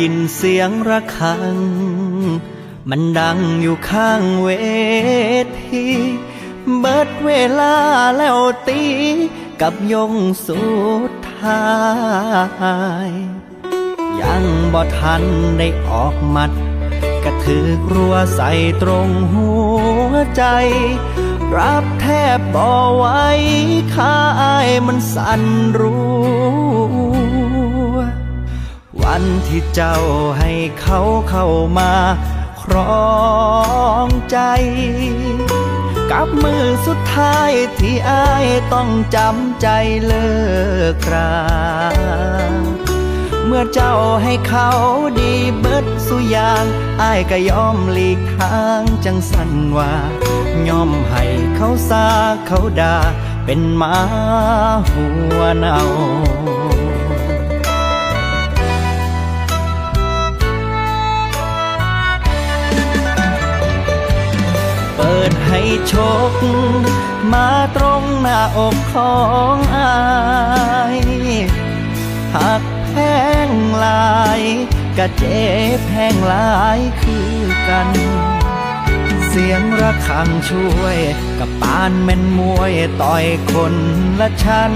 ยินเสียงระฆัง มันดังอยู่ข้างเวทีเบิดเวลาแล้วตีกับยงสุดท้าย ยังบ่ทันได้ออกมัด กระถือรัวใส่ตรงหัวใจ รับแทบบ่ไหวข้าอายมันสั่นรู้ วันที่เจ้าให้เขาเข้ามาครองใจ กับมือสุดท้ายที่อายต้องจำใจเลิกราเมื่อเจ้าให้เขาดีเบิดสุยางอายก็ยอมหลีกทางจังสันว่ายอมให้เขาซาเขาด่าเป็นมาหัวเน่า ปิดให้โชคมาตรงหน้าอกของอายหักแพงลายกะเจ็บแพงลายคือกัน เสียงระฆังช่วย กับปานแม่นมวยต่อยคนละชั้น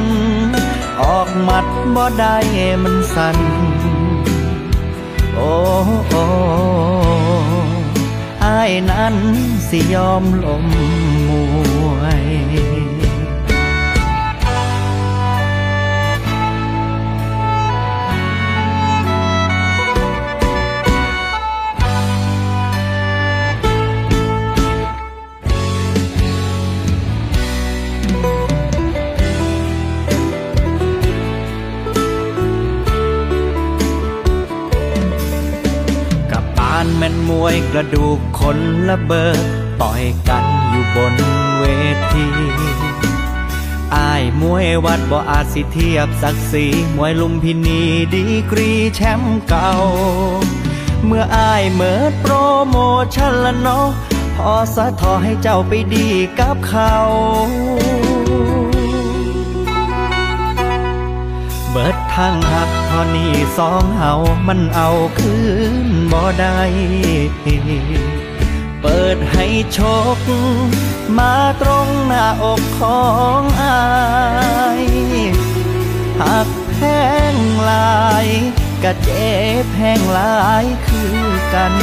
ออกมัดบ่ได้มันสั่นโอ้โอ้อายนั้นสิยอมลม แม่นมวยกระดูกคนละเบอร์ต่อยกันอยู่บนเวทีอ้ายมวยวัดบ่อาจสิเทียบศักดิ์ศรีมวยลุมพินีดีกรีแชมป์เก่า เมื่ออ้ายเมิดโปรโมชั่นละเนาะพอสะทอให้เจ้าไปดีกับเขาเบิดางหักพอนี่สองเฮามันเอาคืนบ่ได้เปิดให้โชคมาตรงหน้าอกของอายหักแพงลายกะเจ็บแพงลายคือกัน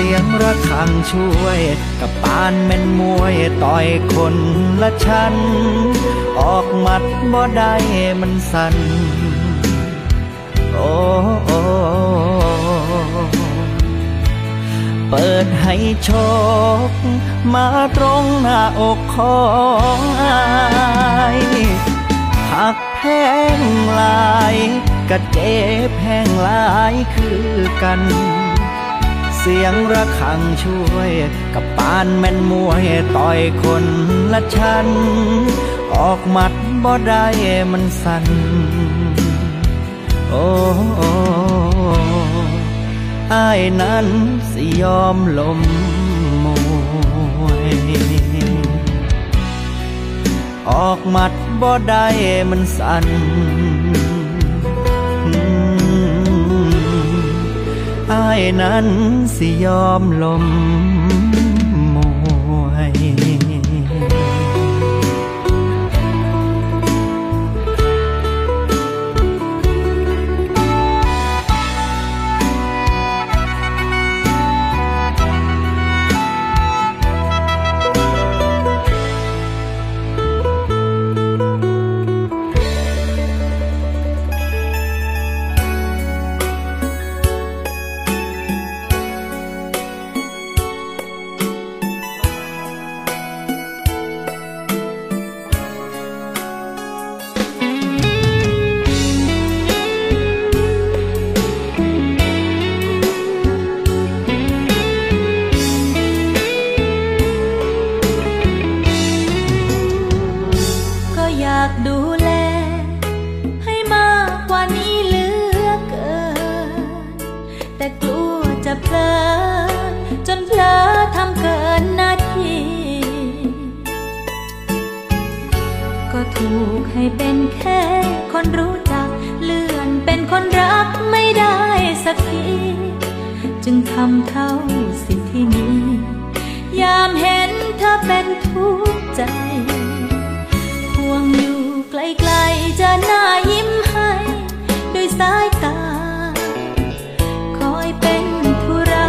สียงระฆังช่วย กับปานแม่นมวยต่อยคนละชั้น ออกมัดบ่ได้มันสั่น โอ้โอเปิดให้โชค มาตรงหน้าอกของอายหักแพงลายกะเจ็บแพงลายคือกัน สียงระฆังช่วย กับปานแม่นมวยต่อยคนละชั้น ออกมัดบ่ได้มันสั่นโอ้อายนั้นสิยอมลมมวยออกมัดบ่ได้มันสั่น อายนั้นสิยอมลม จึงทำเท่าสิทธิมี ยามเห็นเธอเป็นทุกข์ใจห่วงอยู่ไกลๆจะหน้ายิ้มให้ด้วยสายตา คอยเป็นธุระ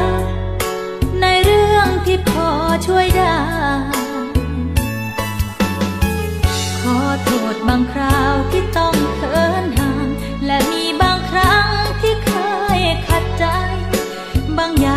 ในเรื่องที่พอช่วยได้ ขอโทษบางคราวที่ต้องเขิน ใจ บางอย่าง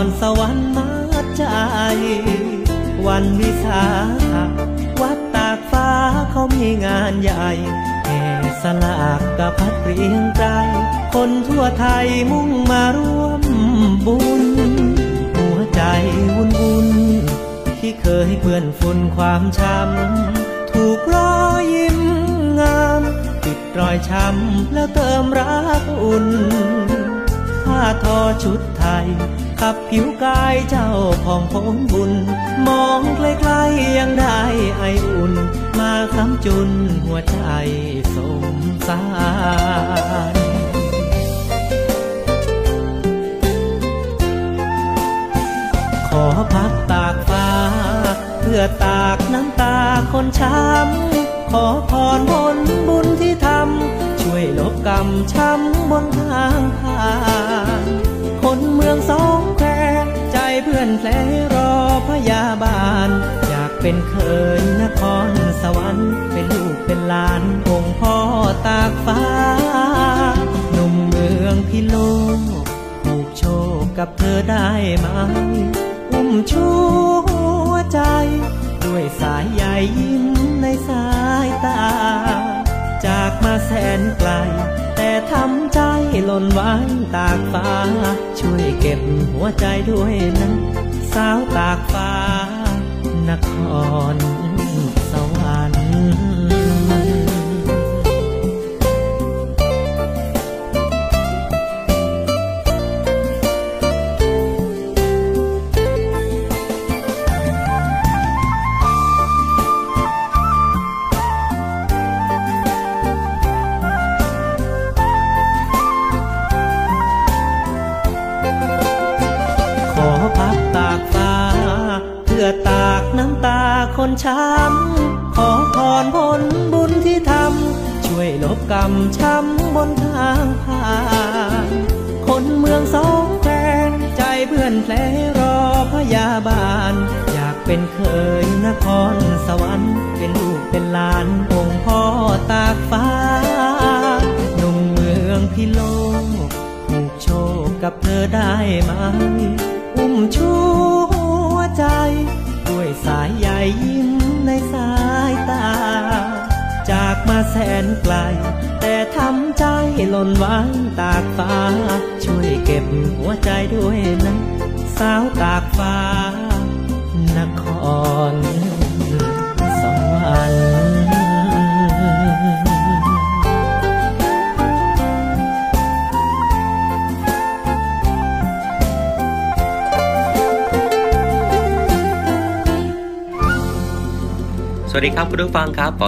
ครสวรรค์มาใจ วันวิสาขวัดตากฟ้าเขามีงานใหญ่แห่สลากกับพัดเรียงใจ คนทั่วไทยมุ่งมาร่วมบุญ หัวใจวุ่นวุ่นที่เคยเปื้อนฝุ่นความช้ำถูกรอยยิ้มงามปิดรอยช้ำแล้วเติมรักอุ่นผ้าทอชุดไทย ขับผิวกายเจ้าของผมบุญ มองใกล้ๆยังได้ไออุ่น มาค้ำจุนหัวใจสมสารขอพักตากฟ้า เพื่อตากน้ำตาคนช้ำ ขอพรผลบุญที่ทำ ช่วยลบกรรมช้ำบนทางผ่าน มืองสองแควใจเพื่อนแผลรอพยาบาล อยากเป็นเคยนครสวรรค์เป็นลูกเป็นหลานองค์พ่อตากฟ้าหนุ่มเมืองพิโลกผูกโชคกับเธอได้ไหมอุ้มชูหัวใจ ด้วยสายใยยิ้มในสายตา จากมาแสนไกล แต่ทำใจหล่นไว้ตากฟ้า ช่วยเก็บหัวใจด้วยนะ สาวตากฟ้านคร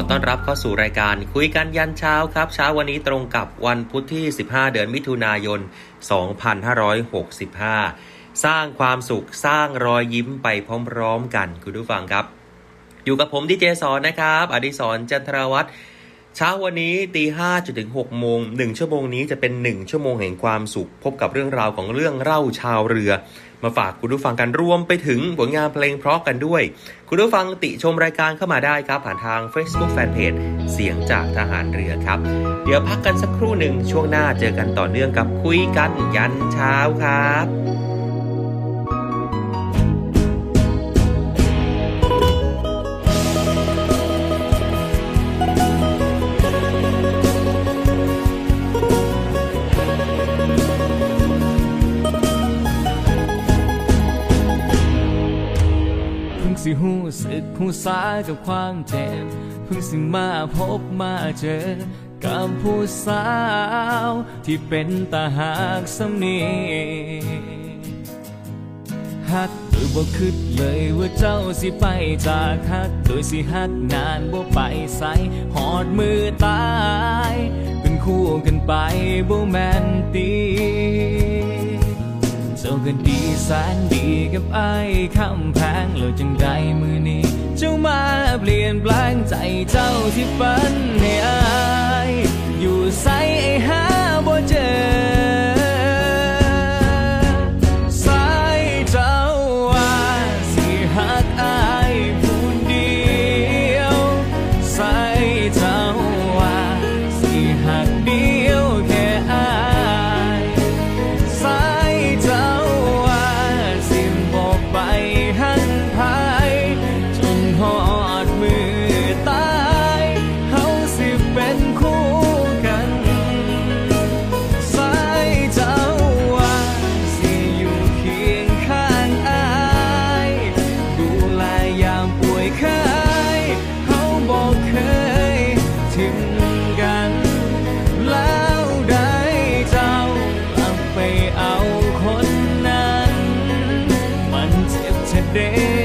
ต้อนรับเข้าสู่รายการคุยกันยันเช้าครับ เช้าวันนี้ตรงกับวันพุธที่ 15 เดือนมิถุนายน 2565 สร้างความสุขสร้างรอยยิ้มไปพร้อมๆกันคุณผู้ฟังครับ อยู่กับผมดีเจสอนนะครับ อดิศรจันทรวัฒน์ ช้าวันนี้ตีห้าจนถึง6โมง1ชั่วโมงนี้จะเป็น1ชั่วโมงแห่งความสุข พบกับเรื่องราวของเรื่องเล่าชาวเรือ มาฝากคุณผู้ฟังกันรวมไปถึงผลงานเพลงเพราะกันด้วย คุณผู้ฟังติชมรายการเข้ามาได้ครับ ผ่านทาง Facebook Fanpage เสียงจากทหารเรือครับ เดี๋ยวพักกันสักครู่หนึ่งช่วงหน้าเจอกันต่อเนื่องกับคุยกันยันเช้าครับ หูสากับความเจ็บเพิ่งสิมาพบมาเจอ กับผู้สาวที่เป็นตาหากสำนีฮักโดยบ่คิดเลยว่าเจ้าสิไปจากฮัก โดยสิฮักนานบ่ไปใสหอดมือตาย เป็นคู่กันไปบ่แมนตีเจ้าก็ดีแสนดีกับไอ้คำแพงแล้วจังใดมือนี้ เจ้ามาเปลี่ยนแปลงใจเจ้าที่ฝันให้อายอยู่ใสไอ้หาบ่เจอสายเจ้าว่าสิหักอายผู้เดียวสาย day.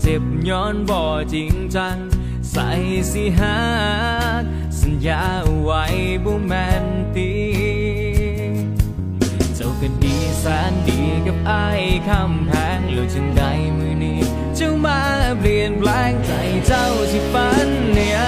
เจ็บย้อนบ่จริงจัง ใส่สิหักสัญญาไว้บ่แม่นตีเจ้าก็ดีแสนดีกับไอ้คำแพงหรือจังได้มือนี้ เจ้ามาเปลี่ยนแปลงใจเจ้าที่ฝันเนี่ย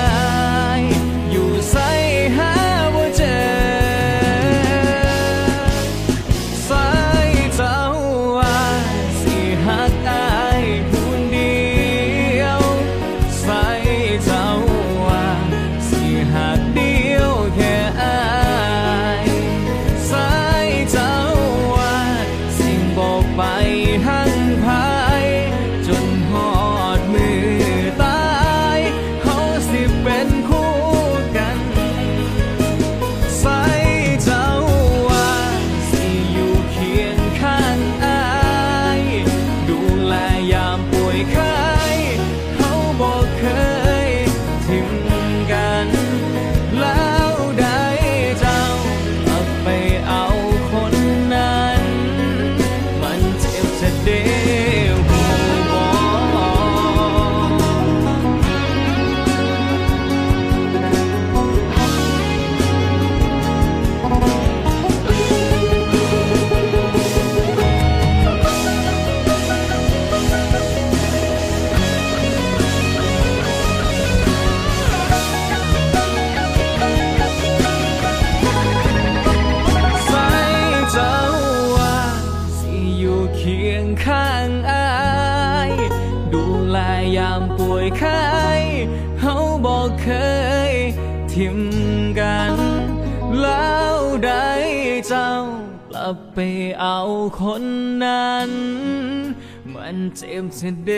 สียเด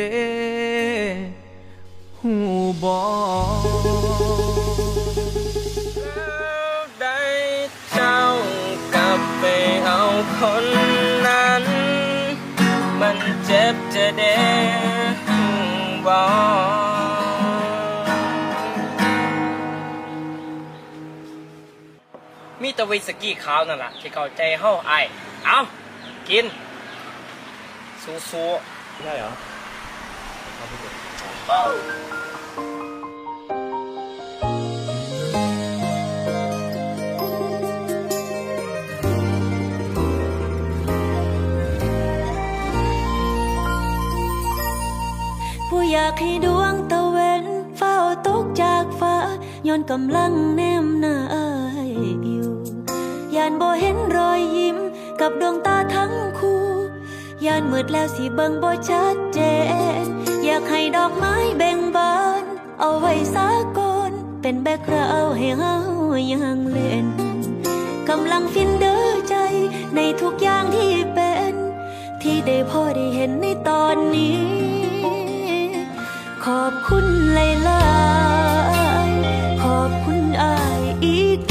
หูบอกได้เจ้ากลับไปเอาคนนั้น มันเจ็บจะเด้บอกมีแตะวิสกี้ขาวนั่นแหละที่เข้าใจเฮาไอายเอากิน สู้ๆใช่เหรอ ผู้อยากให้ดวงตะเวนเฝ้าตกจากฟ้าย้อนกำลังแนมหน้าอายอยู่ยานบ่เห็นรอยยิ้มกับดวงตาทั้งคู่ยานมืดแล้วสิเบิ่งบ่ชัดเจนากให้ดอกไม้เบ่งบาน เอาไว้สากอนเป็นแบกกราให้เฮายังเล่นกำลังฟินเด้อใจในทุกอย่างที่เป็น ที่ได้พอได้เห็นในตอนนี้ ขอบคุณหลายๆขอบคุณอายอีก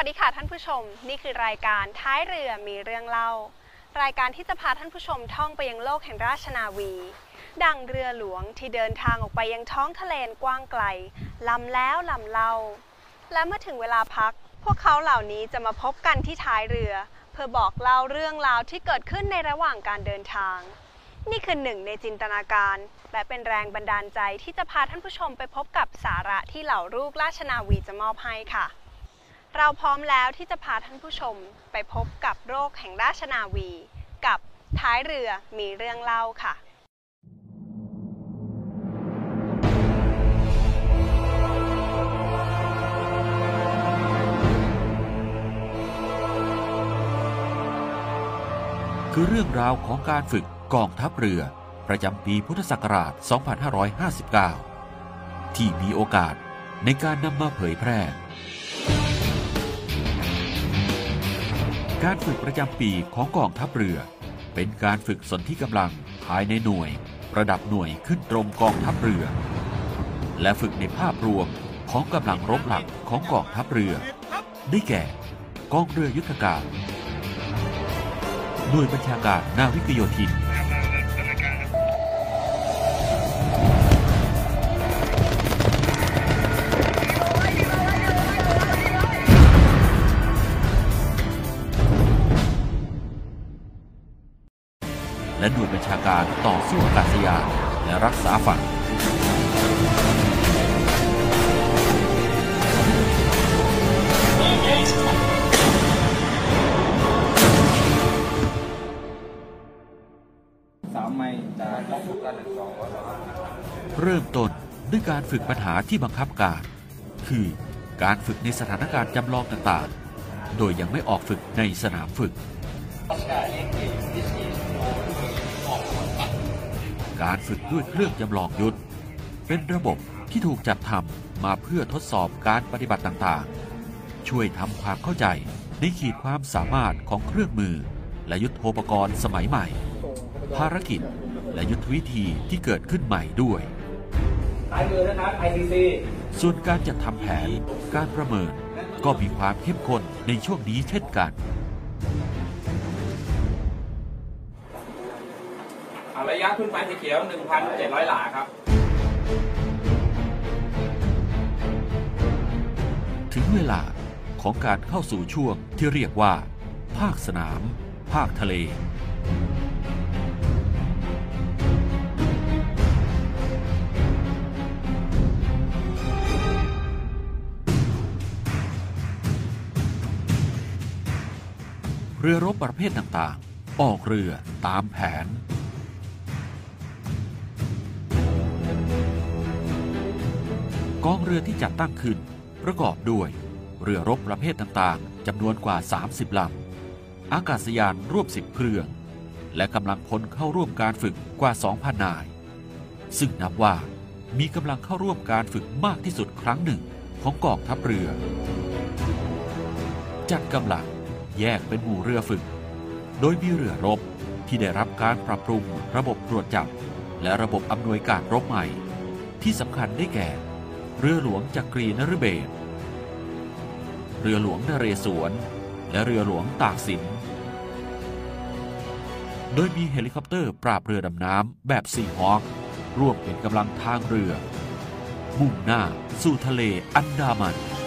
วัสดีค่ะท่านผู้ชม นี่คือรายการท้ายเรือมีเรื่องเล่า รายการที่จะพาท่านผู้ชมท่องไปยังโลกแห่งราชนาวี ดังเรือหลวงที่เดินทางออกไปยังท้องทะเลกว้างไกลลำแล้วลำเล่า และเมื่อถึงเวลาพัก พวกเขาเหล่านี้จะมาพบกันที่ท้ายเรือ เพื่อบอกเล่าเรื่องราวที่เกิดขึ้นในระหว่างการเดินทาง นี่คือหนึ่งในจินตนาการ และเป็นแรงบันดาลใจที่จะพาท่านผู้ชมไปพบกับสาระที่เหล่าลูกราชนาวีจะมอบให้ค่ะ เราพร้อมแล้วที่จะพาท่านผู้ชมไปพบกับโรคแห่งราชนาวี กับท้ายเรือมีเรื่องเล่าค่ะคือเรื่องราวของการฝึกกองทัพเรือ ประจำปีพุทธศักราช 2559 ที่มีโอกาสในการนำมาเผยแพร่ การฝึกประจำปีของกองทัพเรือ เป็นการฝึกสนที่กำลังภายในหน่วย ระดับหน่วยขึ้นตรงกองทัพเรือ และฝึกในภาพรวมของกำลังรบหลักของกองทัพเรือ ได้แก่ กองเรือยุทธการ หน่วยบัญชาการนาวิกโยธิน การต่อสู้อากาศยานและรักษาฝั่งสามไม้จะเริ่มต้นด้วยการฝึกปัญหาที่บังคับการ คือการฝึกในสถานการณ์จำลองต่างๆ โดยยังไม่ออกฝึกในสนามฝึก การฝึกด้วยเครื่องจำลองยุทธ เป็นระบบที่ถูกจัดทำมาเพื่อทดสอบการปฏิบัติต่างๆ ช่วยทำความเข้าใจในขีดความสามารถของเครื่องมือ และยุทโธปกรณ์สมัยใหม่ ภารกิจและยุทธวิธีที่เกิดขึ้นใหม่ด้วยซ้ายมือนะครับ ICC ส่วนการจัดทำแผนการประเมินก็มีความเข้มข้นในช่วงนี้เช่นกัน ระยะขึ้นไปสีเขียว 1,700 หลาครับ ถึงเวลาของการเข้าสู่ช่วงที่เรียกว่า ภาคสนาม ภาคทะเล เรือรบประเภทต่างๆ ออกเรือตามแผน กองเรือที่จัดตั้งขึ้น ประกอบด้วย เรือรบประเภทต่างๆจำนวนกว่า 30 ลำ อากาศยานร่วม 10 เครื่อง และกำลังพลเข้าร่วมการฝึกกว่า 2,000 นาย ซึ่งนับว่ามีกำลังเข้าร่วมการฝึกมากที่สุดครั้งหนึ่งของกองทัพเรือ จัดกำลังแยกเป็นหมู่เรือฝึก โดยมีเรือรบที่ได้รับการปรับปรุงระบบตรวจจับ และระบบอำนวยการรบใหม่ ที่สำคัญได้แก่ เรือหลวงจักรีนฤเบศรเรือหลวงนเรศวร และเรือหลวงตากสิน โดยมีเฮลิคอปเตอร์ปราบเรือดำน้ำแบบ Seahawkร่วมเป็นกำลังทางเรือ มุ่งหน้าสู่ทะเลอันดามัน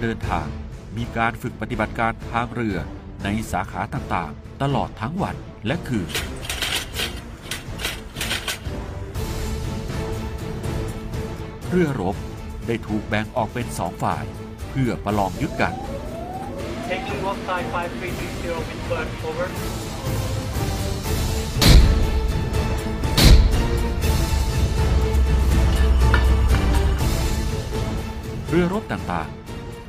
เดินทาง มีการฝึกปฏิบัติการทางเรือในสาขาต่างๆ ตลอดทั้งวันและคืน เรือรบได้ถูกแบ่งออกเป็นสองฝ่าย เพื่อประลองยึดกัน Taking Wolf Side 5330 wind flag over. เรือรบต่างๆ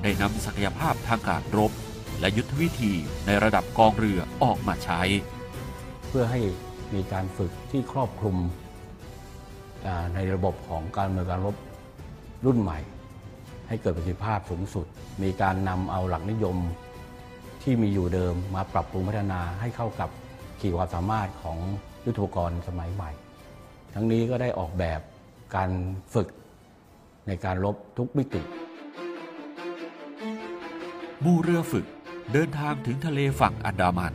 ได้นำศักยภาพทางการรบ และยุทธวิธีในระดับกองเรือออกมาใช้ เพื่อให้มีการฝึกที่ครอบคลุมในระบบของการเมืองการรบรุ่นใหม่ ให้เกิดประสิทธิภาพสูงสุด มีการนำเอาหลักนิยมที่มีอยู่เดิมมาปรับปรุงพัฒนาให้เข้ากับขีดความสามารถของยุทธปกรณ์สมัยใหม่ ทั้งนี้ก็ได้ออกแบบการฝึกในการรบทุกมิติ มู่เรือฝึกเดินทางถึงทะเลฝั่งอันดามัน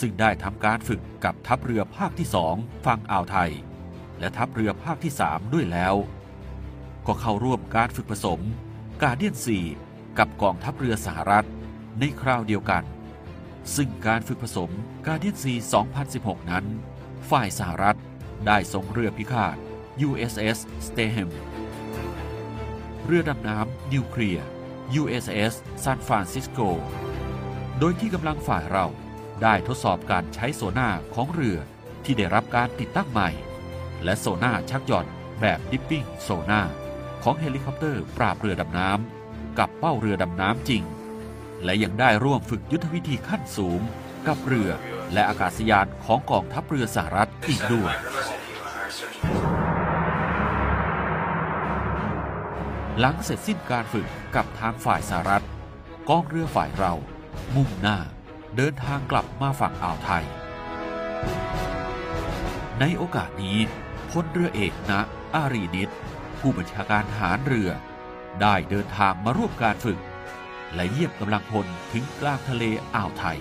ซึ่งได้ทำการฝึกกับทัพเรือภาคที่สองฝั่งอ่าวไทย และทัพเรือภาคที่สามด้วยแล้ว ก็เข้าร่วมการฝึกผสมกาเดียนซีกับกองทัพเรือสหรัฐในคราวเดียวกัน ซึ่งการฝึกผสมGuardian Sea 2016 นั้น ฝ่ายสหรัฐได้ส่งเรือพิฆาต USS s t a h a m เรือดำน้ำนิวเคลียร์ USS San Francisco โดยที่กำลังฝ่ายเราได้ทดสอบการใช้โซนาร์ของเรือที่ได้รับการติดตั้งใหม่ และโซนาร์ชักหย่อนแบบ dipping sonar ของเฮลิคอปเตอร์ปราบเรือดำน้ำกับเป้าเรือดำน้ำจริง และยังได้ร่วมฝึกยุทธวิธีขั้นสูง กับเรือและอากาศยานของกองทัพเรือสหรัฐอีกด้วย หลังเสร็จสิ้นการฝึกกับทางฝ่ายสหรัฐกองเรือฝ่ายเรา มุ่งหน้า เดินทางกลับมาฝั่งอ่าวไทย ในโอกาสนี้พลเรือเอกนะอารีนิตผู้บัญชาการทหารเรือ ได้เดินทางมาร่วมการฝึก และเยี่ยมกำลังพลถึงกลางทะเลอ่าวไทย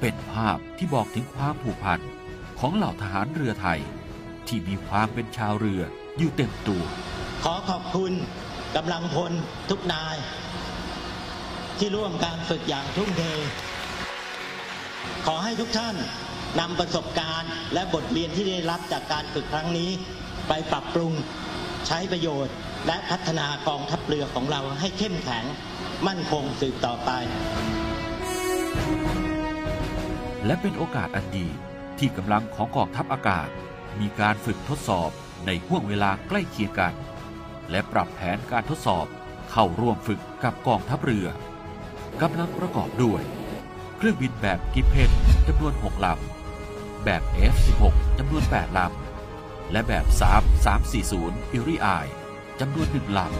เป็นภาพที่บอกถึงความผูกพันของเหล่าทหารเรือไทย ที่มีความเป็นชาวเรืออยู่เต็มตัว ขอขอบคุณ กำลังพลทุกนาย ที่ร่วมการฝึกอย่างทุ่มเท ขอให้ทุกท่านนำประสบการณ์ และบทเรียนที่ได้รับจากการฝึกครั้งนี้ ไปปรับปรุงใช้ประโยชน์ และพัฒนากองทัพเรือของเราให้เข้มแข็ง มั่นคงสืบต่อไป และเป็นโอกาสอันดีที่กำลังของกองทัพอากาศ มีการฝึกทดสอบในห่วงเวลาใกล้เคียงกัน และปรับแผนการทดสอบเข้าร่วมฝึกกับกองทัพเรือกำลังประกอบด้วย เครื่องบินแบบกิเพนจำนวน 6 ลำ แบบ F-16 จำนวน 8 ลำ และแบบ 3340 อิริอายจำนวน1ลำ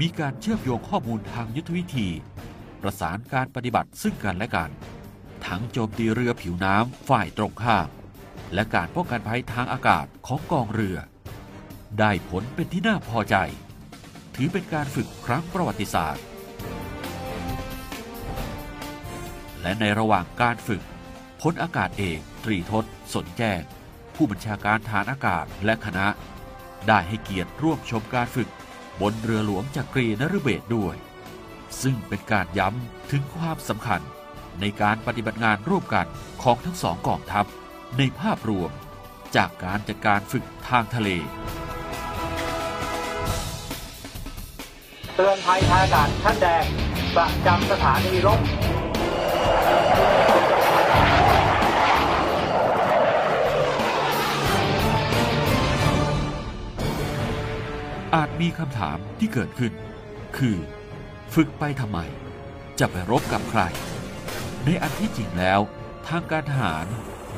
มีการเชื่อมโยงข้อมูลทางยุทธวิธี ประสานการปฏิบัติซึ่งกันและกัน ทั้งโจมตีเรือผิวน้ำฝ่ายตรงข้าม และการป้องกันภัยทางอากาศของกองเรือ ได้ผลเป็นที่น่าพอใจ ถือเป็นการฝึกครั้งประวัติศาสตร์ และในระหว่างการฝึกพลอากาศเอกตรีทศสนแจ้ง ผู้บัญชาการฐานอากาศและคณะ ได้ให้เกียรติร่วมชมการฝึกบนเรือหลวงจักกรีนฤเบศด้วย ซึ่งเป็นการย้ำถึงความสำคัญในการปฏิบัติงานร่วมกันของทั้งสองกองทัพ ในภาพรวมจากการจัดการฝึกทางทะเล เตือนภัยทางอากาศชั้นแดงประจำสถานีรบอาจมีคำถามที่เกิดขึ้น คือ ฝึกไปทำไม จะไปรบกับใคร ในอันที่จริงแล้ว ทางการทหาร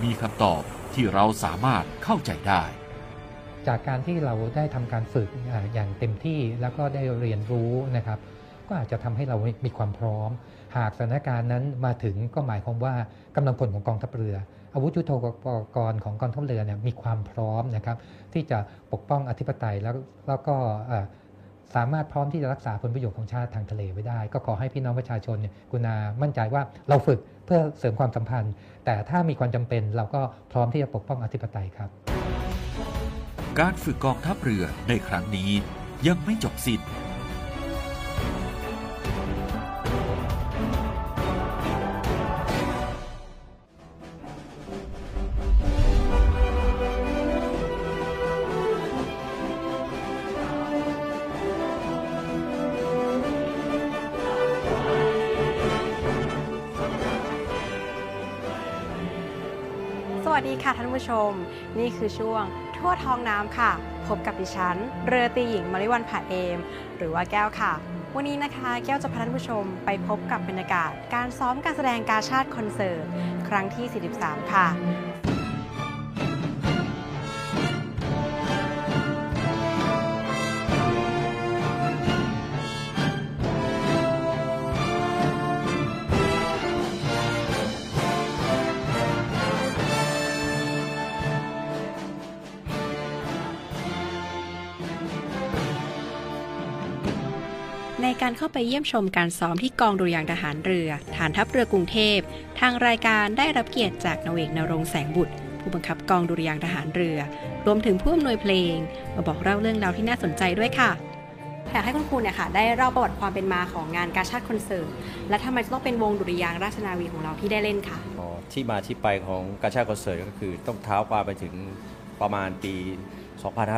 มีคำตอบที่เราสามารถเข้าใจได้ จากการที่เราได้ทำการฝึกอย่างเต็มที่แล้วก็ได้เรียนรู้นะครับ ก็อาจจะทำให้เรามีความพร้อม หากสถานการณ์นั้นมาถึงก็หมายความว่ากำลังพลของกองทัพเรือ อาวุธยุทโธปกรณ์ของกองทัพเรือเนี่ยมีความพร้อมนะครับ ที่จะปกป้องอธิปไตยแล้วแล้วก็ สามารถพร้อมที่จะรักษาผลประโยชน์ของชาติทางทะเลไว้ได้ ก็ขอให้พี่น้องประชาชนเนี่ยกุณามั่นใจว่าเราฝึกเพื่อเสริมความสัมพันธ์ แต่ถ้ามีความจำเป็นเราก็พร้อมที่จะปกป้องอธิปไตยครับ การฝึกกองทัพเรือในครั้งนี้ยังไม่จบสิ้น ชม นี่คือช่วงทั่วท้องน้ำค่ะ พบกับดิฉัน เรือตีหญิงมริวันผาเอม หรือว่าแก้วค่ะ วันนี้นะคะ แก้วจะพาท่านผู้ชมไปพบกับบรรยากาศ การซ้อมการแสดงการชาติคอนเสิร์ต ครั้งที่ 43 ค่ะ เข้าไปเยี่ยมชมการซ้อมที่กองดุริยางค์ทหารเรือ ฐานทัพเรือกรุงเทพ ทางรายการได้รับเกียรติจากนาวเอกนรงค์แสงบุตร ผู้บังคับกองดุริยางค์ทหารเรือ รวมถึงผู้อำนวยเพลง มาบอกเล่าเรื่องราวที่น่าสนใจด้วยค่ะอยากให้คุณครูเนี่ยค่ะได้เล่าประวัติความเป็นมาของงานกาชาติคอนเสิร์ตและทำไมจะต้องเป็นวงดุริยางค์ราชนาวีของเราที่ได้เล่นค่ะอ๋อที่มาที่ไปของกาชาดคอนเสิร์ตก็คือต้องเท้าความไปถึงประมาณปี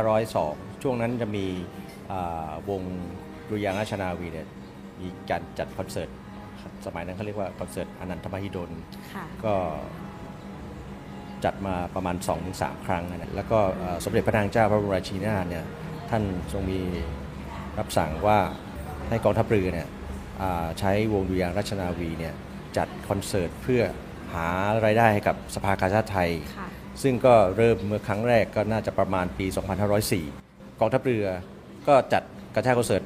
2502 ช่วงนั้นจะมีอ่าวง ดุริยางค์ราชนาวีเนี่ยมีการจัดคอนเสิร์ตสมัยนั้นเขาเรียกว่าคอนเสิร์ตอนันทมหิดลค่ะก็จัดมาประมาณ 2-3 ครั้งนะแล้วก็เอ่อสมเด็จพระนางเจ้าพระบรมราชินีนาถเนี่ยท่านทรงมีรับสั่งว่าให้กองทัพเรือเนี่ยอ่าใช้วงดุริยางค์ราชนาวีเนี่ยจัดคอนเสิร์ตเพื่อหารายได้ให้กับสภากาชาติไทยค่ะซึ่งก็เริ่มเมื่อครั้งแรกก็น่าจะประมาณปี 2504 กองทัพเรือก็จัดกระชากคอนเสิร์ต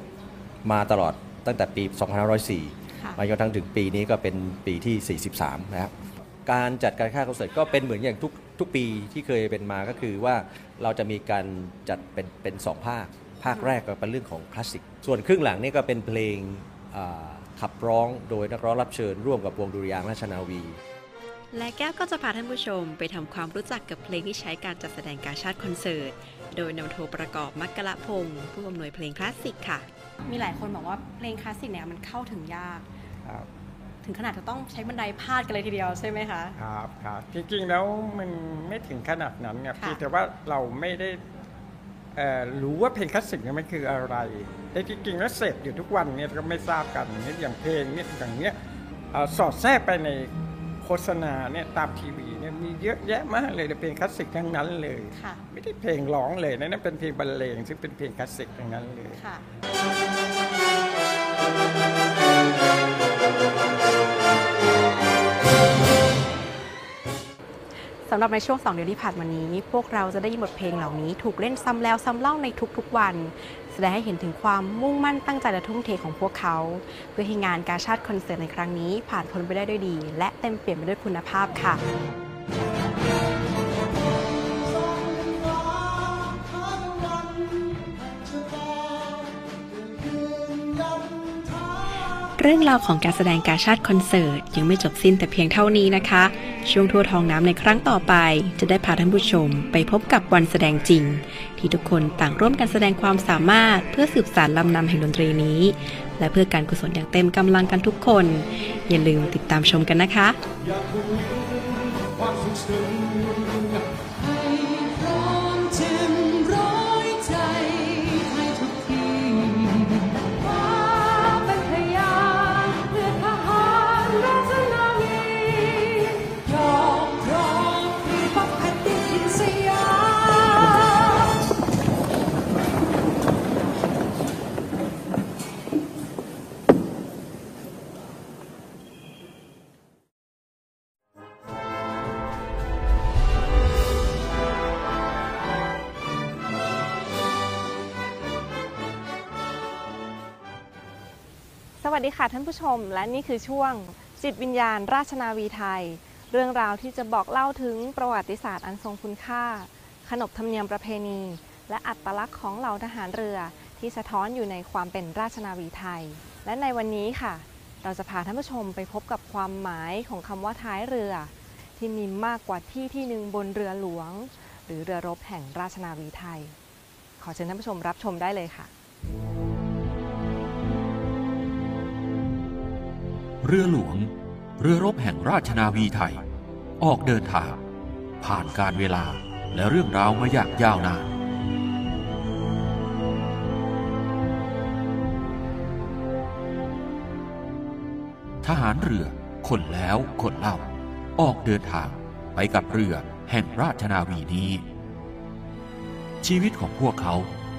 มาตลอดตั้งแต่ปี 2504ค่ะมาจนกระทั่งถึงปีนี้ก็เป็นปีที่ 43 นะครับ การจัดการค่าคอนเสิร์ตก็เป็นเหมือนอย่างทุกทุกปีที่เคยเป็นมาก็คือว่าเราจะมีการจัดเป็นเป็นสองภาค ภาคแรกก็เป็นเรื่องของคลาสสิก ส่วนครึ่งหลังนี่ก็เป็นเพลงอ่าขับร้องโดยนักร้องรับเชิญร่วมกับวงดุริยางค์ราชนาวี และแก้วก็จะพาท่านผู้ชมไปทำความรู้จักกับเพลงที่ใช้การจัดแสดงการชาติคอนเสิร์ต โดยนำโทประกอบมักกะละพงศ์ผู้อำนวยเพลงคลาสสิกค่ะ มีหลายคนบอกว่าเพลงคลาสสิกเนี่ยมันเข้าถึงยาก ครับถึงขนาดจะต้องใช้บันไดพาดกันเลยทีเดียวใช่ไหมคะ ครับครับจริงๆแล้วมันไม่ถึงขนาดนั้นไงค่ะเพียงแต่ว่าเราไม่ได้เอ่อรู้ว่าเพลงคลาสสิกเนี่ยมันคืออะไรแต่จริงๆแล้วเสพอยู่ทุกวันเนี่ยก็ไม่ทราบกันเนี่ยอย่างเพลงเนี่ยอย่างเนี้ยเอ่อสอดแทรกไปในโฆษณาเนี่ยตามทีวีเนี่ย มีเยอะแยะมากเลยแต่เพลงคลาสสิกทั้งนั้นเลย ค่ะ ไม่ได้เพลงร้องเลยนะนั่นเป็นเพลงบรรเลงซึ่งเป็นเพลงคลาสสิกทั้งนั้นเลย ค่ะ สำหรับในช่วงสองเดือนที่ผ่านมานี้ พวกเราจะได้ยินบทเพลงเหล่านี้ ถูกเล่นซ้ำแล้วซ้ำเล่าในทุกๆวัน แสดงให้เห็นถึงความมุ่งมั่นตั้งใจและทุ่มเทของพวกเขา เพื่อให้งานการชาติคอนเสิร์ตในครั้งนี้ผ่านพ้นไปได้ด้วยดี และเต็มเปี่ยมไปด้วยคุณภาพค่ะ เรื่องราวของการแสดงการชาติคอนเสิร์ต ยังไม่จบสิ้นแต่เพียงเท่านี้นะคะ ช่วงทั่วทองน้ำในครั้งต่อไป จะได้พาท่านผู้ชมไปพบกับวันแสดงจริง ที่ทุกคนต่างร่วมกันแสดงความสามารถ เพื่อสืบสานลำนำแห่งดนตรีนี้ และเพื่อการกุศลอย่างเต็มกำลังกันทุกคน อย่าลืมติดตามชมกันนะคะ สวัสดีค่ะท่านผู้ชม และนี่คือช่วง จิตวิญญาณ ราชนาวีไทย เรื่องราวที่จะบอกเล่าถึงประวัติศาสตร์อันทรงคุณค่า ขนบธรรมเนียมประเพณี และอัตลักษณ์ของเหล่าทหารเรือที่สะท้อนอยู่ในความเป็นราชนาวีไทย และในวันนี้ค่ะ เราจะพาท่านผู้ชมไปพบกับความหมายของคำว่าท้ายเรือ ที่มีมากกว่าที่ที่หนึ่งบนเรือหลวง หรือเรือรบแห่งราชนาวีไทย ขอเชิญท่านผู้ชมรับชมได้เลยค่ะ เรือหลวง เรือรบแห่งราชนาวีไทย ออกเดินทาง ผ่านการเวลาและเรื่องราวมาอย่างยาวนาน ทหารเรือคนแล้วคนเล่า ออกเดินทางไปกับเรือแห่งราชนาวีนี้ ชีวิตของพวกเขา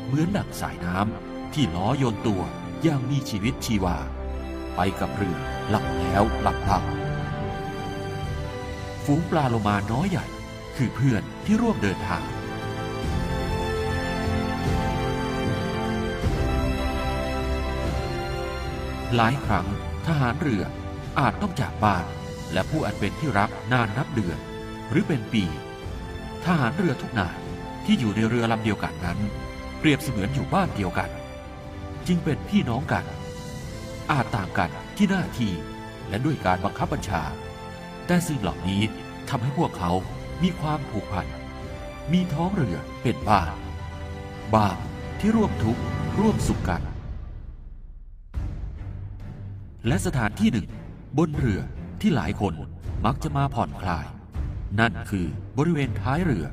เหมือนดั่งสายน้ำที่ล้อโยนตัวอย่างมีชีวิตชีวา ไปกับเรือหลับแล้วหลับเล่าฝูงปลาโลมาน้อยใหญ่ คือเพื่อนที่ร่วมเดินทางหลายครั้งทหารเรืออาจต้องจากบ้าน และผู้อันเป็นที่รักนานนับเดือน หรือเป็นปี ทหารเรือทุกนายที่อยู่ในเรือลำเดียวกันนั้น เปรียบเสมือนอยู่บ้านเดียวกัน จึงเป็นพี่น้องกัน อาจต่างกันที่หน้าที่และด้วยการบังคับบัญชา แต่สิ่งเหล่านี้ทำให้พวกเขามีความผูกพัน มีท้องเรือเป็นบ้านบ้านที่ร่วมทุกข์ร่วมสุขกัน และสถานที่หนึ่ง บนเรือที่หลายคนมักจะมาผ่อนคลาย นั่นคือบริเวณท้ายเรือ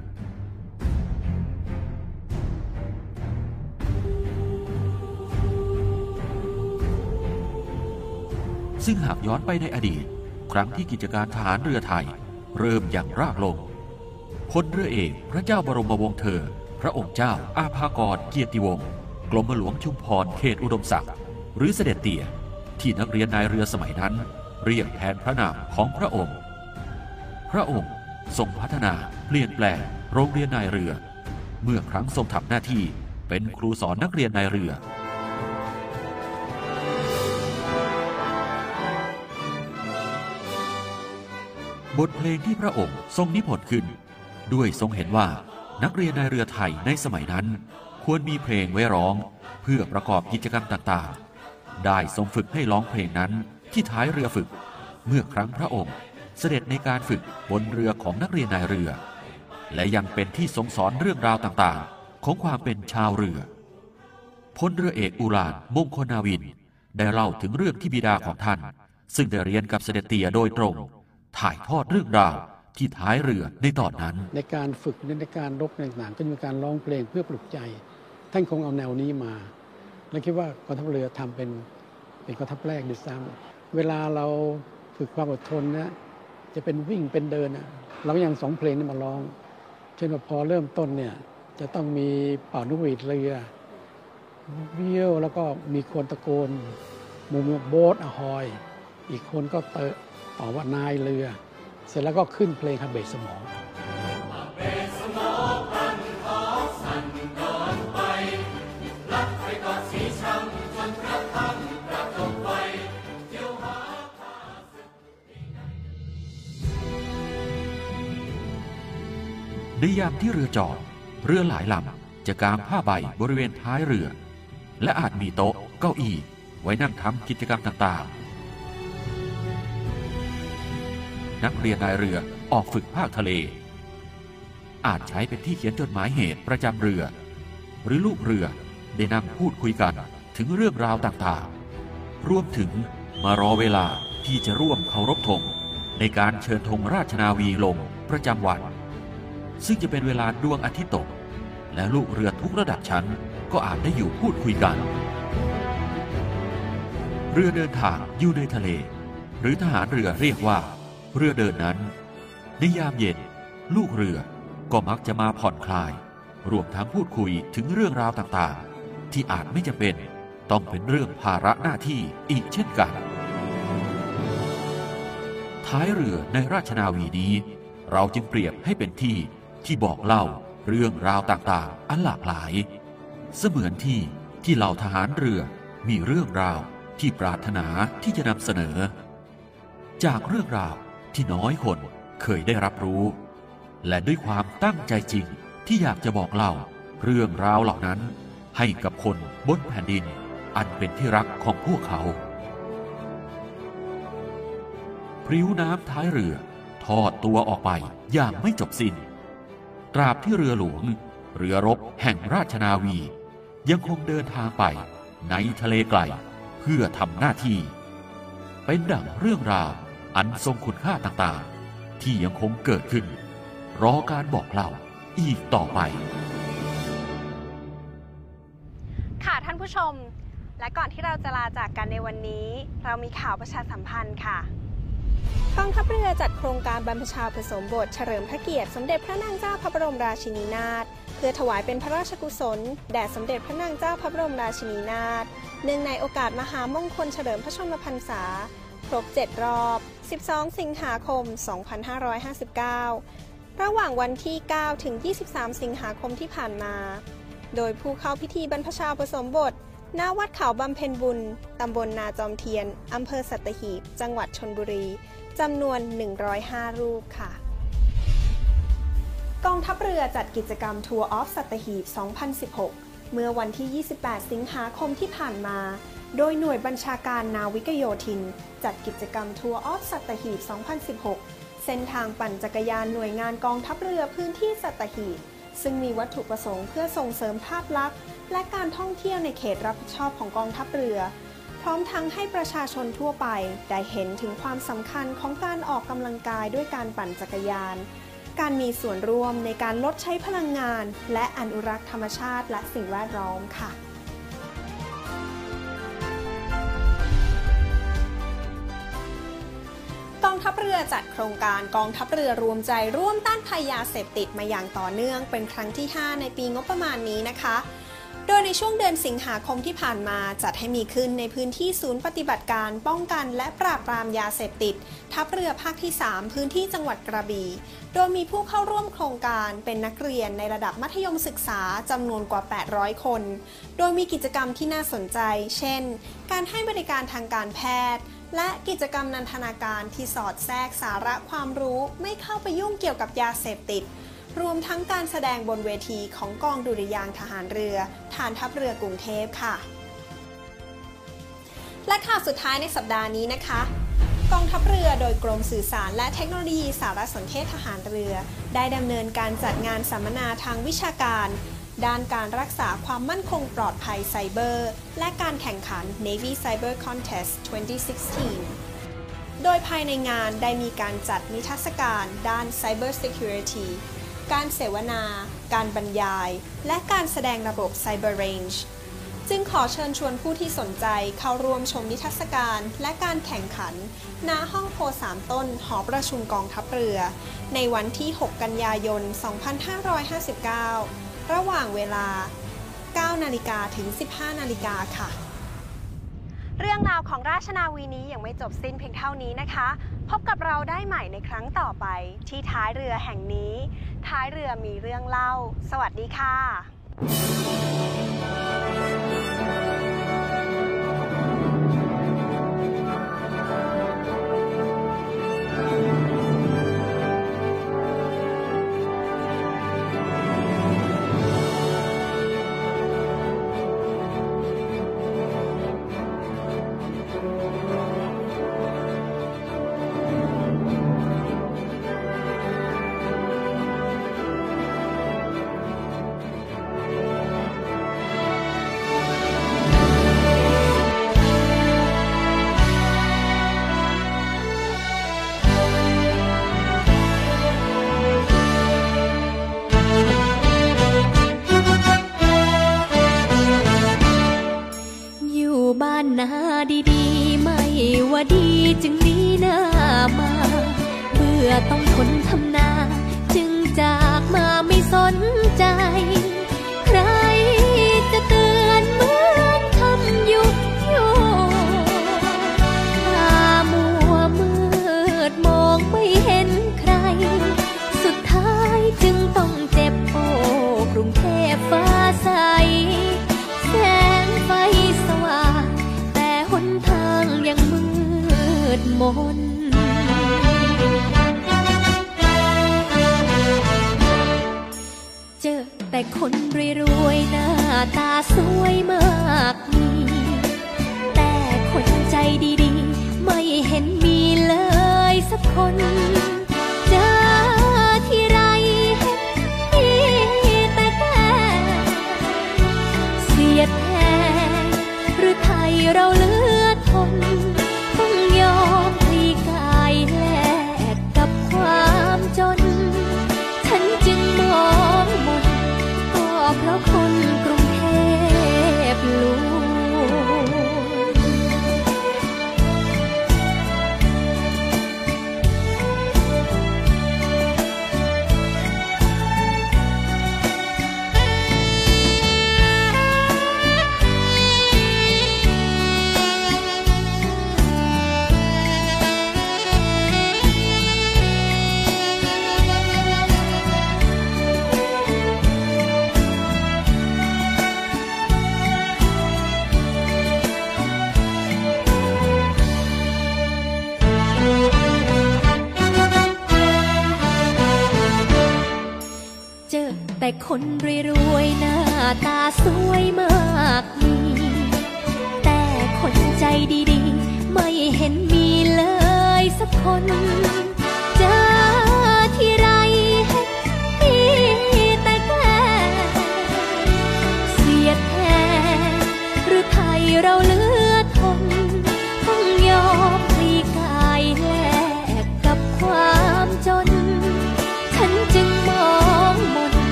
ซึ่งหากย้อนไปในอดีต ครั้งที่กิจการทหารเรือไทย เริ่มอย่างรากลงพลเรือเอกพระเจ้าบรมวงศ์เธอ พระองค์เจ้าอาภากรเกียรติวงศ์กรมหลวงชุมพรเขตอุดมศักดิ์หรือเสด็จเตี่ยที่นักเรียนนายเรือสมัยนั้น เรียกแทนพระนามของพระองค์ พระองค์ทรงพัฒนาเปลี่ยนแปลงโรงเรียนนายเรือ เมื่อครั้งทรงทำหน้าที่เป็นครูสอนนักเรียนนายเรือ บทเพลงที่พระองค์ทรงนิพนธ์ขึ้น ด้วยทรงเห็นว่านักเรียนนายเรือไทยในสมัยนั้น ควรมีเพลงไว้ร้อง เพื่อประกอบกิจกรรมต่างๆ ได้ทรงฝึกให้ร้องเพลงนั้นที่ท้ายเรือฝึก เมื่อครั้งพระองค์เสด็จในการฝึกบนเรือของนักเรียนนายเรือ และยังเป็นที่ทรงสอนเรื่องราวต่างๆ ของความเป็นชาวเรือพลเรือเอกอุรานมงคลนาวิน ได้เล่าถึงเรื่องที่บิดาของท่าน ซึ่งได้เรียนกับเสด็จเตี่ยโดยตรง ถ่ายทอดเรื่องราวที่ท้ายเรือในตอนนั้น ในการฝึกในการรบต่างๆ ก็มีการร้องเพลงเพื่อปลุกใจ ท่านคงเอาแนวนี้มา และคิดว่ากองทัพเรือทำเป็นเป็นกองทัพแรกด้วยซ้ำเวลาเราฝึกความอดทนนะจะเป็นวิ่งเป็นเดินเราก็ยังสองเพลงนี้มาร้อง เช่นว่าพอเริ่มต้นเนี่ยจะต้องมีเป่านุวีดเรือเบี้ยวแล้วก็มีคนตะโกนมุมโบ๊ทอหอย อีกคนก็เตะ ว่านายเรือ เสร็จแล้วก็ขึ้นเพลงคาเบสสมองในยามที่เรือจอด เรือหลายลำจะกางผ้าใบบริเวณท้ายเรือ และอาจมีโต๊ะเก้าอี้ไว้นั่งทำกิจกรรมต่างๆ นักเรียนนายเรือออกฝึกภาคทะเล อาจใช้เป็นที่เขียนจดหมายเหตุประจำเรือ หรือลูกเรือได้นั่งพูดคุยกันถึงเรื่องราวต่างๆ รวมถึงมารอเวลาที่จะร่วมเคารพธงในการเชิญธงราชนาวีลงประจำวัน ซึ่งจะเป็นเวลาดวงอาทิตย์ตก และลูกเรือทุกระดับชั้นก็อาจได้อยู่พูดคุยกัน เรือเดินทางอยู่ในทะเล หรือทหารเรือเรียกว่า เรือเดินนั้น ในยามเย็น ลูกเรือก็มักจะมาผ่อนคลาย รวมทั้งพูดคุยถึงเรื่องราวต่างๆ ที่อาจไม่จำเป็นต้องเป็นเรื่องภาระหน้าที่อีกเช่นกัน ท้ายเรือในราชนาวีนี้ เราจึงเปรียบให้เป็นที่ที่บอกเล่าเรื่องราวต่างๆ อันหลากหลาย เสมือนที่ที่เหล่าทหารเรือมีเรื่องราวที่ปรารถนาที่จะนำเสนอ จากเรื่องราว ที่น้อยคนเคยได้รับรู้ และด้วยความตั้งใจจริงที่อยากจะบอกเล่าเรื่องราวเหล่านั้นให้กับคนบนแผ่นดิน อันเป็นที่รักของพวกเขา พริ้วน้ำท้ายเรือทอดตัวออกไปอย่างไม่จบสิน้น ตราบที่เรือหลวง เรือรบแห่งราชนาวี ยังคงเดินทางไปในทะเลไกล เพื่อทำหน้าที่ เป็นดั่งเรื่องราว อันทรงคุณค่าต่างๆ ที่ยังคงเกิดขึ้น รอการบอกเล่าอีกต่อไป ค่ะท่านผู้ชม และก่อนที่เราจะลาจากกันในวันนี้ เรามีข่าวประชาสัมพันธ์ค่ะกองทัพเรือจัดโครงการบรรพชาผสมบทเฉลิมพระเกียรติสมเด็จพระนางเจ้าพระบรมราชินีนาถเพื่อถวายเป็นพระราชกุศลแด่สมเด็จพระนางเจ้าพระบรมราชินีนาถเนื่องในโอกาสมหามงคลเฉลิมพระชนมพรรษา ครบ 7 รอบ 12 สิงหาคม 2559 ระหว่างวันที่ 9 ถึง 23 สิงหาคมที่ผ่านมา โดยผู้เข้าพิธีบรรพชาผสมบทณวัดเขาบำเพ็ญบุญ ตำบลนาจอมเทียน อำเภอสัตหีบ จังหวัดชนบุรี จำนวน 105 รูปค่ะ กองทัพเรือจัดกิจกรรมทัวร์ออฟสัตหีบ 2016 เมื่อวันที่ 28 สิงหาคมที่ผ่านมา โดยหน่วยบัญชาการนาวิกโยธิน จัดกิจกรรมทัวร์ออฟสัตหีบ 2016 เส้นทางปั่นจักรยานหน่วยงานกองทัพเรือพื้นที่สัตหีบ ซึ่งมีวัตถุประสงค์เพื่อส่งเสริมภาพลักษณ์ และการท่องเที่ยวในเขตรับผิดชอบของกองทัพเรือ พร้อมทั้งให้ประชาชนทั่วไป ได้เห็นถึงความสำคัญของการออกกำลังกายด้วยการปั่นจักรยาน การมีส่วนร่วมในการลดใช้พลังงาน และอนุรักษ์ธรรมชาติและสิ่งแวดล้อมค่ะ ทัพเรือจัดโครงการกองทัพเรือรวมใจร่วมต้านภัยยาเสพติดมาอย่างต่อเนื่องเป็นครั้งที่ 5 ในปีงบประมาณนี้นะคะ โดยในช่วงเดือนสิงหาคมที่ผ่านมาจัดให้มีขึ้นในพื้นที่ศูนย์ปฏิบัติการป้องกันและปราบปรามยาเสพติด ทัพเรือภาคที่ 3 พื้นที่จังหวัดกระบี่ โดยมีผู้เข้าร่วมโครงการเป็นนักเรียนในระดับมัธยมศึกษาจำนวนกว่า 800 คน โดยมีกิจกรรมที่น่าสนใจ เช่น การให้บริการทางการแพทย์ และกิจกรรมนันทนาการที่สอดแทรกสาระความรู้ไม่เข้าไปยุ่งเกี่ยวกับยาเสพติด รวมทั้งการแสดงบนเวทีของกองดุริยางทหารเรือ ฐานทัพเรือกรุงเทพค่ะ และข่าวสุดท้ายในสัปดาห์นี้นะคะกองทัพเรือโดยกรมสื่อสารและเทคโนโลยีสารสนเทศทหารเรือ ได้ดำเนินการจัดงานสัมมนาทางวิชาการ ด้านการรักษาความมั่นคงปลอดภัยไซเบอร์ และการแข่งขัน Navy Cyber Contest 2016 โดยภายในงานได้มีการจัดนิทรรศการด้าน Cyber Security การเสวนา การบรรยาย และการแสดงระบบ Cyber Range จึงขอเชิญชวนผู้ที่สนใจเข้าร่วมชมนิทรรศการและการแข่งขัน ณ ห้องโพสามต้น หอประชุมกองทัพเรือ ในวันที่ 6 กันยายน 2559 ระหว่างเวลา 9 นาฬิกาถึง 15 นาฬิกาค่ะ เรื่องราวของราชนาวีนี้ยังไม่จบสิ้นเพียงเท่านี้นะคะ พบกับเราได้ใหม่ในครั้งต่อไป ที่ท้ายเรือแห่งนี้ ท้ายเรือมีเรื่องเล่า สวัสดีค่ะ เราเหลือทน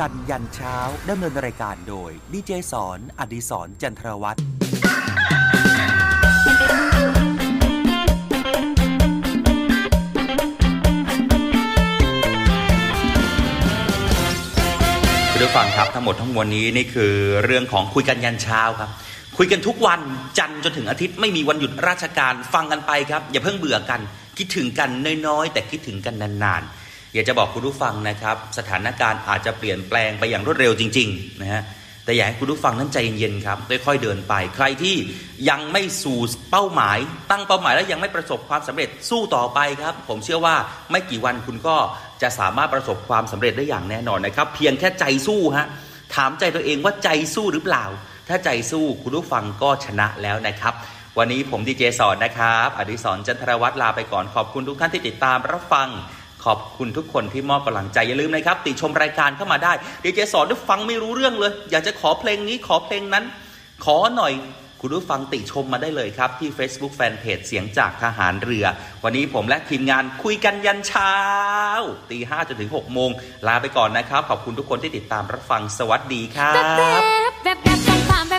กันยันเช้าดำเนินรายการโดยดีเจสอนอดิสรจันทรวัตรคุณผู้ฟังครับทั้งหมดทั้งมวลนี้นี่คือเรื่องของคุยกันยันเช้าครับ คุยกันทุกวันจันทร์จนถึงอาทิตย์ไม่มีวันหยุดราชการฟังกันไปครับ อย่าเพิ่งเบื่อกัน คิดถึงกันน้อยๆแต่คิดถึงกันนานๆ อยากจะบอกคุณผู้ฟังนะครับ สถานการณ์อาจจะเปลี่ยนแปลงไปอย่างรวดเร็วจริงๆนะฮะแต่อยากให้คุณผู้ฟังนั้นใจเย็นๆครับค่อยๆเดินไป ใครที่ยังไม่สู่เป้าหมาย ตั้งเป้าหมายแล้วยังไม่ประสบความสำเร็จสู้ต่อไปครับ ผมเชื่อว่าไม่กี่วันคุณก็จะสามารถประสบความสำเร็จได้อย่างแน่นอนนะครับ เพียงแค่ใจสู้ฮะถามใจตัวเองว่าใจสู้หรือเปล่า ถ้าใจสู้คุณผู้ฟังก็ชนะแล้วนะครับ วันนี้ผมดีเจสอนนะครับ อดิศรจันทรวัตรลาไปก่อนขอบคุณทุกท่านที่ติดตามรับฟัง ขอบคุณทุกคนที่มอบกำลังใจอย่าลืมนะครับ ติชมรายการเข้ามาได้ดีเจสอนได้ฟังไม่รู้เรื่องเลย อยากจะขอเพลงนี้ขอเพลงนั้น ขอหน่อยคุณผู้ฟังติชมมาได้เลยครับ ที่ Facebook Fanpage เสียงจากทหารเรือ วันนี้ผมและทีมงานคุยกันยันเช้าตีห้าจนถึง6โมงลาไปก่อนนะครับ ขอบคุณทุกคนที่ติดตามรับฟังสวัสดีครับ